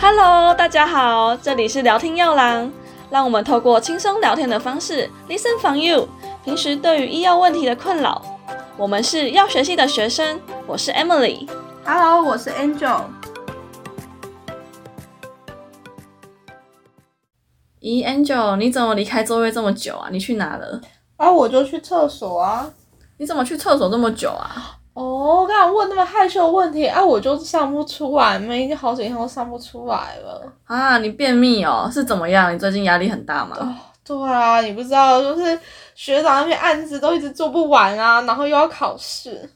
Hello，大家好，这里是聊天药郎，让我们透过轻松聊天的方式，listen from you。平时对于医药问题的困扰，我们是药学系的学生，我是 Emily。Hello，我是 Angel。咦，Angel，你怎么离开座位这么久啊？你去哪了？啊，我就去厕所啊。你怎么去厕所这么久啊？哦，刚才问那么害羞的问题啊，我就上不出来，没已经好几天都上不出来了。啊，你便秘哦？是怎么样？你最近压力很大吗？哦，对啊，你不知道，就是学长那边案子都一直做不完啊，然后又要考试。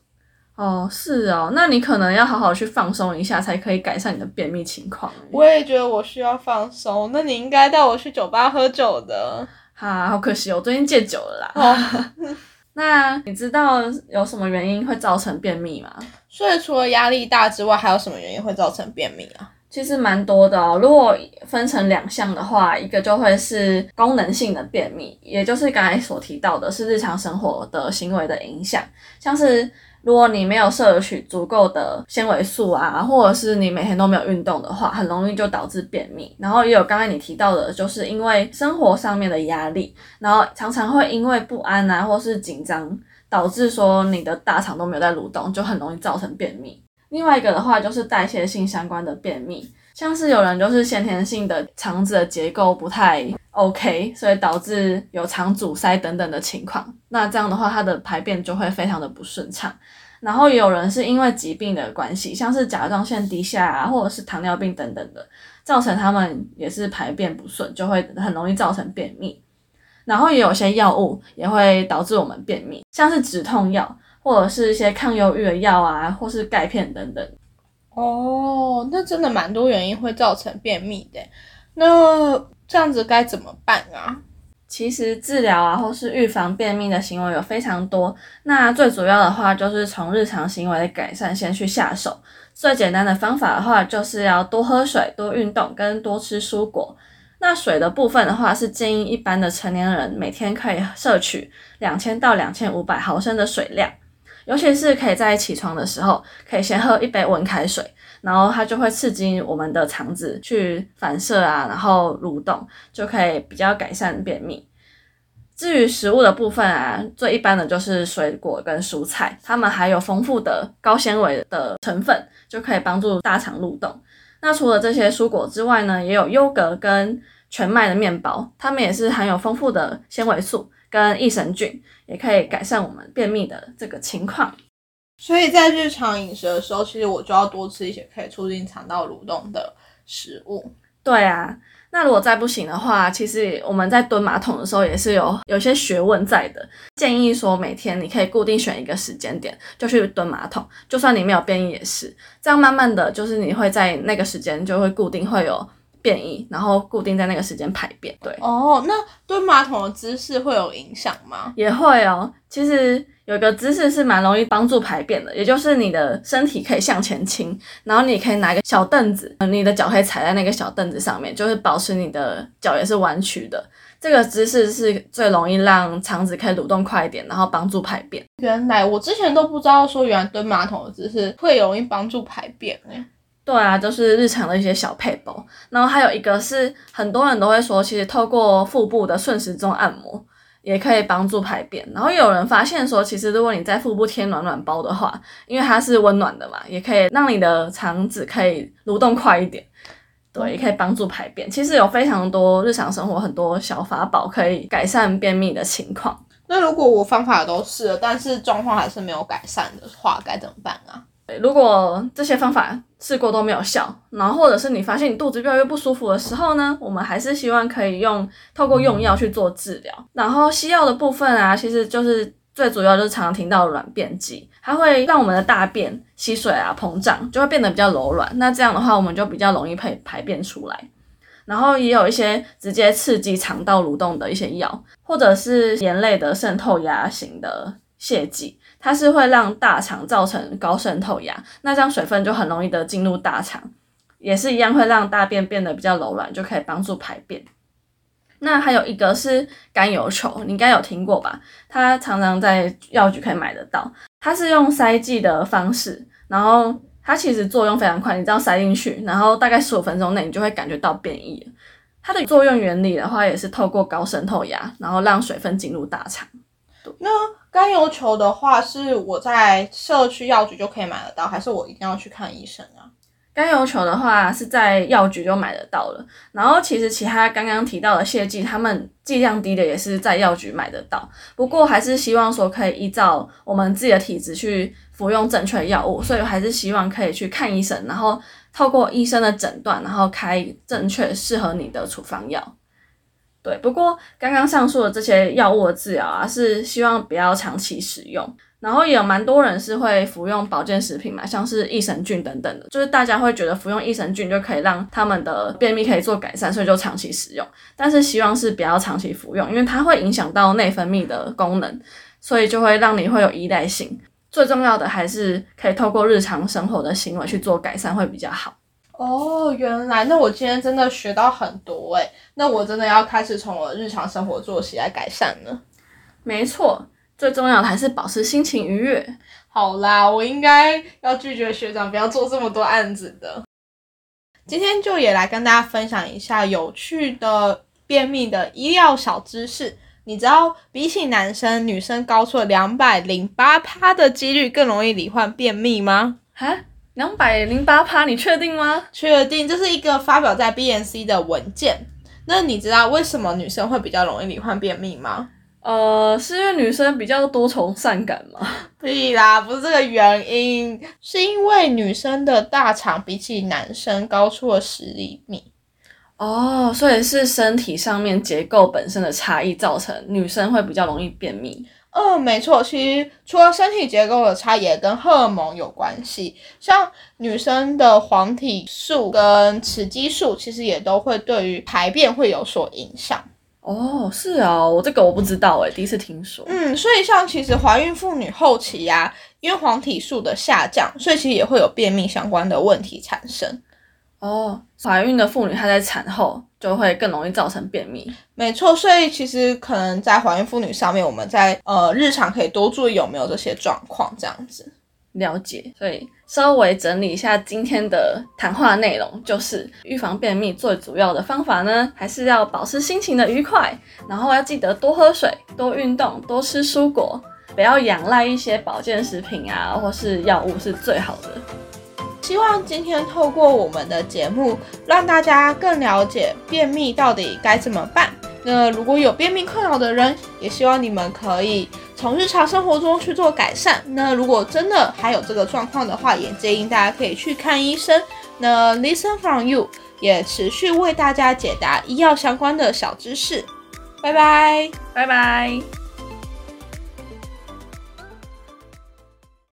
哦，是哦，那你可能要好好去放松一下，才可以改善你的便秘情况。我也觉得我需要放松，那你应该带我去酒吧喝酒的。哈，好可惜，哦我最近戒酒了啦。哦，那你知道有什么原因会造成便秘吗？所以除了压力大之外，还有什么原因会造成便秘啊？其实蛮多的哦。如果分成两项的话，一个就会是功能性的便秘，也就是刚才所提到的，是日常生活的行为的影响，像是如果你没有摄取足够的纤维素啊，或者是你每天都没有运动的话，很容易就导致便秘。然后也有刚才你提到的，就是因为生活上面的压力，然后常常会因为不安啊，或是紧张，导致说你的大肠都没有在蠕动，就很容易造成便秘。另外一个的话就是代谢性相关的便秘，像是有人就是先天性的肠子的结构不太 OK，所以导致有肠阻塞等等的情况。那这样的话，它的排便就会非常的不顺畅。然后也有人是因为疾病的关系，像是甲状腺低下啊，或者是糖尿病等等的，造成他们也是排便不顺，就会很容易造成便秘。然后也有些药物也会导致我们便秘，像是止痛药。或者是一些抗忧郁的药啊，或是钙片等等。哦，那真的蛮多原因会造成便秘的。那这样子该怎么办啊？其实治疗啊，或是预防便秘的行为有非常多。那最主要的话，就是从日常行为的改善先去下手。最简单的方法的话，就是要多喝水、多运动跟多吃蔬果。那水的部分的话，是建议一般的成年人每天可以摄取两千到两千五百毫升的水量。尤其是可以在起床的时候，可以先喝一杯温开水，然后它就会刺激我们的肠子去反射啊，然后蠕动，就可以比较改善便秘。至于食物的部分啊，最一般的就是水果跟蔬菜，它们含有丰富的高纤维的成分，就可以帮助大肠蠕动。那除了这些蔬果之外呢，也有优格跟全麦的面包，它们也是含有丰富的纤维素。跟益生菌也可以改善我们便秘的这个情况，所以在日常饮食的时候，其实我就要多吃一些可以促进肠道蠕动的食物。对啊，那如果再不行的话，其实我们在蹲马桶的时候也是有有些学问在的。建议说每天你可以固定选一个时间点就去蹲马桶，就算你没有便意也是，这样慢慢的就是你会在那个时间就会固定会有。便意，然后固定在那个时间排便。对哦，那蹲马桶的姿势会有影响吗？也会哦。其实有一个姿势是蛮容易帮助排便的，也就是你的身体可以向前倾，然后你可以拿一个小凳子，你的脚可以踩在那个小凳子上面，就是保持你的脚也是弯曲的。这个姿势是最容易让肠子可以蠕动快一点，然后帮助排便。原来我之前都不知道说，原来蹲马桶的姿势会容易帮助排便诶。对啊，就是日常的一些小配包，然后还有一个是很多人都会说，其实透过腹部的顺时钟按摩也可以帮助排便。然后有人发现说，其实如果你在腹部贴暖暖包的话，因为它是温暖的嘛，也可以让你的肠子可以蠕动快一点，对，也可以帮助排便。其实有非常多日常生活很多小法宝可以改善便秘的情况。那如果我方法都试了，但是状况还是没有改善的话，该怎么办啊？如果这些方法试过都没有效，然后或者是你发现你肚子越来越不舒服的时候呢，我们还是希望可以用透过用药去做治疗。然后西药的部分啊，其实就是最主要就是常常听到软便剂，它会让我们的大便吸水啊膨胀，就会变得比较柔软。那这样的话，我们就比较容易排排便出来。然后也有一些直接刺激肠道蠕动的一些药，或者是盐类的渗透压型的泻剂。它是会让大肠造成高渗透压，那这样水分就很容易的进入大肠，也是一样会让大便变得比较柔软，就可以帮助排便。那还有一个是甘油球，你应该有听过吧？它常常在药局可以买得到，它是用塞剂的方式，然后。它其实作用非常快，你这样塞进去，然后大概十五分钟内你就会感觉到变异。它的作用原理的话，也是透过高渗透压，然后让水分进入大肠。那甘油球的话，是我在社区药局就可以买得到，还是我一定要去看医生啊？甘油球的话是在药局就买得到了，然后其实其他刚刚提到的泻剂，他们剂量低的也是在药局买得到。不过还是希望说可以依照我们自己的体质去服用正确药物，所以还是希望可以去看医生，然后透过医生的诊断，然后开正确适合你的处方药。对，不过刚刚上述的这些药物的治疗啊，是希望不要长期使用。然后也有蛮多人是会服用保健食品嘛，像是益生菌等等的，就是大家会觉得服用益生菌就可以让他们的便秘可以做改善，所以就长期使用。但是希望是不要长期服用，因为它会影响到内分泌的功能，所以就会让你会有依赖性。最重要的还是可以透过日常生活的行为去做改善，会比较好。哦，原来那我今天真的学到很多诶，那我真的要开始从我的日常生活作息来改善了。没错。最重要的还是保持心情愉悦。好啦，我应该要拒绝学长，不要做这么多案子的。今天就也来跟大家分享一下有趣的便秘的医疗小知识。你知道比起男生，女生高出了两百零八趴的几率更容易罹患便秘吗？哈，两百零八趴，你确定吗？确定，这是一个发表在 BNC 的文件。那你知道为什么女生会比较容易罹患便秘吗？呃，是因为女生比较多愁善感吗？对啦，不是这个原因，是因为女生的大肠比起男生高出了十厘米。哦，所以是身体上面结构本身的差异造成女生会比较容易便秘。嗯，没错，其实除了身体结构的差，也跟荷尔蒙有关系。像女生的黄体素跟雌激素，其实也都会对于排便会有所影响。哦，是啊，我这个我不知道哎，第一次听说。嗯，所以像其实怀孕妇女后期呀，因为黄体素的下降，所以其实也会有便秘相关的问题产生。哦，怀孕的妇女她在产后就会更容易造成便秘。没错，所以其实可能在怀孕妇女上面，我们在呃日常可以多注意有没有这些状况，这样子。了解，所以稍微整理一下今天的谈话内容，就是预防便秘最主要的方法呢，还是要保持心情的愉快，然后要记得多喝水、多运动、多吃蔬果，不要仰赖一些保健食品啊，或是药物是最好的。希望今天透过我们的节目，让大家更了解便秘到底该怎么办。那如果有便秘困扰的人，也希望你们可以从日常生活中去做改善。那如果真的还有这个状况的话，也建议大家可以去看医生。那 Listen from you 也持续为大家解答医药相关的小知识。拜拜，拜拜。